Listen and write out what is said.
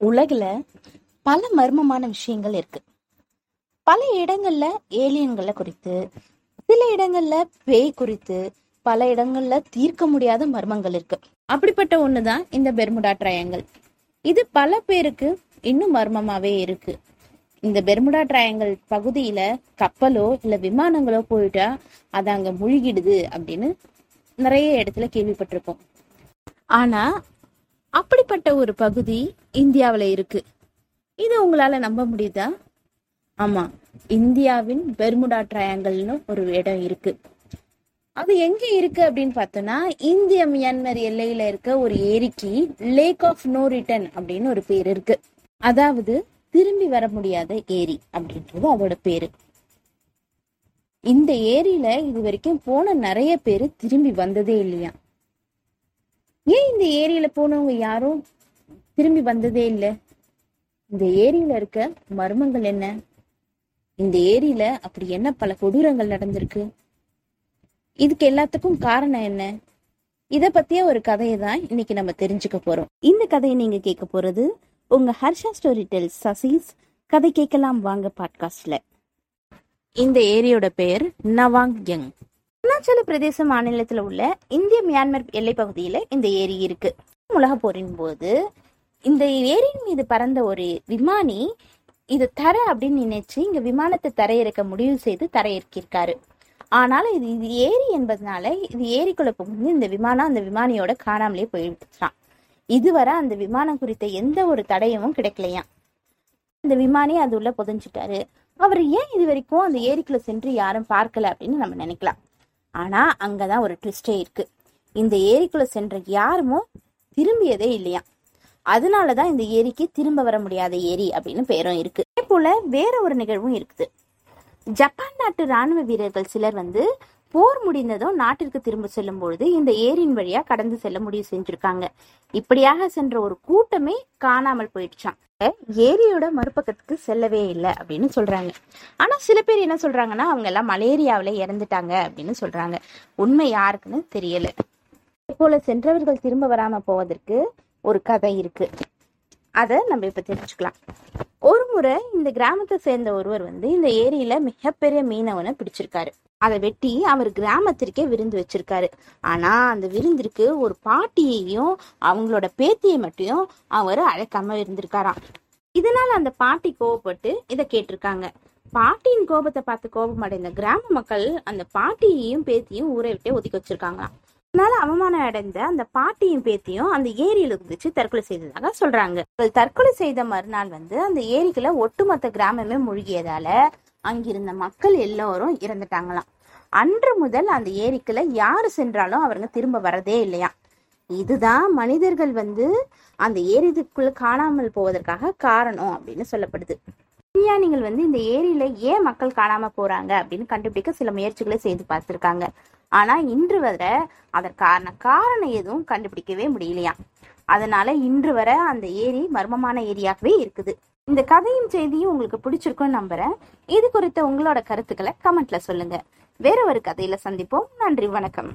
உலகில் பல மர்மமான விஷயங்கள் இருக்கு. பல இடங்கள்ல ஏலியன்களை குறித்து சில இடங்கள்ல பேய் குறித்து பல இடங்கள்ல தீர்க்க முடியாத மர்மங்கள் இருக்கு. அப்படிப்பட்ட ஒண்ணுதான் இந்த பெர்முடா ட்ரையாங்கல் இது பல பேருக்கு இன்னும் மர்மமாவே இருக்கு. இந்த பெர்முடா ட்ரையாங்கல் பகுதியில கப்பலோ இல்ல விமானங்களோ போயிட்டா அது அங்க முழுகிடுது அப்படின்னு நிறைய இடத்துல கேள்விப்பட்டிருக்கோம் ஆனா அப்படிப்பட்ட ஒரு பகுதி இந்தியாவில் இருக்கு. இது உங்களால நம்ப முடியுதா? ஆமா. இந்தியாவின் பெர்முடா ட்ரையாங்கல்னு ஒரு இடம் இருக்கு. அது எங்க இருக்கு அப்படின்னு பார்த்தோம்னா இந்திய மியான்மர் எல்லையில இருக்க ஒரு ஏரிக்கு லேக் ஆஃப் நோ ரிட்டன் அப்படின்னு ஒரு பேர் இருக்கு. அதாவது திரும்பி வர முடியாத ஏரி அப்படின்றது அதோட பேரு. இந்த ஏரியில இது வரைக்கும் போன நிறைய பேர் திரும்பி வந்ததே இல்லையா? ஏன் இந்த ஏரியில போனவங்க யாரும் திரும்பி வந்ததே இல்லை. இந்த ஏரியில இருக்க மர்மங்கள் என்ன? இந்த ஏரியில அப்படி என்ன பல கொடூரங்கள் நடந்திருக்கு? இதுக்கு எல்லாத்துக்கும் காரணம் என்ன? இத பத்திய ஒரு கதையை தான் இன்னைக்கு நம்ம தெரிஞ்சுக்க போறோம். இந்த கதையை நீங்க கேட்க போறது உங்க ஹர்ஷா ஸ்டோரி டெல் சசீஸ். கதை கேட்கலாம் வாங்க பாட்காஸ்ட்ல. இந்த ஏரியோட பெயர் நவாங் யங் அருணாச்சல பிரதேச மாநிலத்துல உள்ள இந்திய மியான்மர் எல்லை பகுதியில இந்த ஏரி இருக்கு. உலக போரின் போது இந்த ஏரியின் மீது பறந்த ஒரு விமானி இது தர அப்படின்னு நினைச்சு இங்க விமானத்தை தரையிறக்க முடிவு செய்து தரையிறக்கியிருக்காரு. ஆனாலும் இது இது ஏரி என்பதனால இது ஏரிக்குள்ள புகுந்து இந்த விமானம் அந்த விமானியோட காணாமலே போயிடுச்சான் இதுவரை அந்த விமானம் குறித்த எந்த ஒரு தடயமும் கிடைக்கலையாம். இந்த விமானி அது உள்ள புதஞ்சிட்டாரு. அவர் ஏன் இது வரைக்கும் அந்த ஏரிக்குள்ள சென்று யாரும் பார்க்கல அப்படின்னு நம்ம நினைக்கலாம். ஆனா அங்கதான் ஒரு ட்விஸ்டே இருக்கு. இந்த ஏரிக்குள்ள சென்ற யாருமோ திரும்பியதே இல்லையா அதனாலதான் இந்த ஏரிக்கு திரும்ப வர முடியாத ஏரி அப்படின்னு பேரும் இருக்கு. அதே போல வேற ஒரு நிகழ்வும் இருக்குது. ஜப்பான் நாட்டு ராணுவ வீரர்கள் சிலர் வந்து போர் முடிந்ததும் நாட்டிற்கு திரும்ப செல்லும் பொழுது இந்த ஏரியின் வழியா கடந்து செல்ல முடிவு செஞ்சிருக்காங்க. இப்படியாக சென்ற ஒரு கூட்டமே காணாமல் போயிடுச்சான் ஏரியோட மறுபக்கத்துக்கு செல்லவே இல்லை அப்படின்னு சொல்றாங்க. ஆனா சில பேர் என்ன சொல்றாங்கன்னா அவங்க எல்லாம் மலேரியாவில இறந்துட்டாங்க அப்படின்னு சொல்றாங்க. உண்மை யாருக்குன்னு தெரியல. போல சென்றவர்கள் திரும்ப வராம போவதற்கு ஒரு கதை இருக்கு. அதை நம்ம இப்ப தெரிஞ்சுக்கலாம். ஒரு முறை இந்த கிராமத்தை சேர்ந்த ஒருவர் வந்து இந்த ஏரியில மிகப்பெரிய மீனவனை பிடிச்சிருக்காரு. அதை வெட்டி அவர் கிராமத்திற்கே விருந்து வச்சிருக்காரு. ஆனா அந்த விருந்திற்கு ஒரு பாட்டியையும் அவங்களோட பேத்தியை மட்டும் அவர் அழைக்காம இருந்திருக்காராம். இதனால அந்த பாட்டி கோவப்பட்டு இதை கேட்டிருக்காங்க. பாட்டியின் கோபத்தை பார்த்து கோபம் அடைந்த கிராம மக்கள் அந்த பாட்டியையும் பேத்தியும் ஊரை விட்டே ஒதுக்கி வச்சிருக்காங்களாம். அதனால அவமானம் அடைந்த அந்த பாட்டியும் பேத்தியும் அந்த ஏரியில குதிச்சு தற்கொலை செய்ததாக சொல்றாங்க. தற்கொலை செய்த மறுநாள் வந்து அந்த ஏரிக்குள்ள ஒட்டுமொத்த கிராமமே மூழ்கியதால அங்கிருந்த மக்கள் எல்லோரும் இறந்துட்டாங்களாம். அன்று முதல் அந்த ஏரிக்குள்ள யாரு சென்றாலும் அவங்க திரும்ப வரதே இல்லையா இதுதான் மனிதர்கள் வந்து அந்த ஏரிக்குள்ள காணாமல் போவதற்காக காரணம் அப்படின்னு சொல்லப்படுது. விஞ்ஞானிகள் வந்து இந்த ஏரியில ஏன் மக்கள் காணாம போறாங்க அப்படின்னு கண்டுபிடிக்க சில முயற்சிகளை செய்து பார்த்திருக்காங்க. ஆனா இன்று வரை அதற்கான காரணம் எதுவும் கண்டுபிடிக்கவே முடியலையா? அதனால இன்று வரை அந்த ஏரி மர்மமான ஏரியாகவே இருக்குது. இந்த கதையின் செய்தியும் உங்களுக்கு பிடிச்சிருக்கும்னு நம்புறேன். இது குறித்த உங்களோட கருத்துக்களை கமெண்ட்ல சொல்லுங்க. வேற ஒரு கதையில சந்திப்போம். நன்றி வணக்கம்.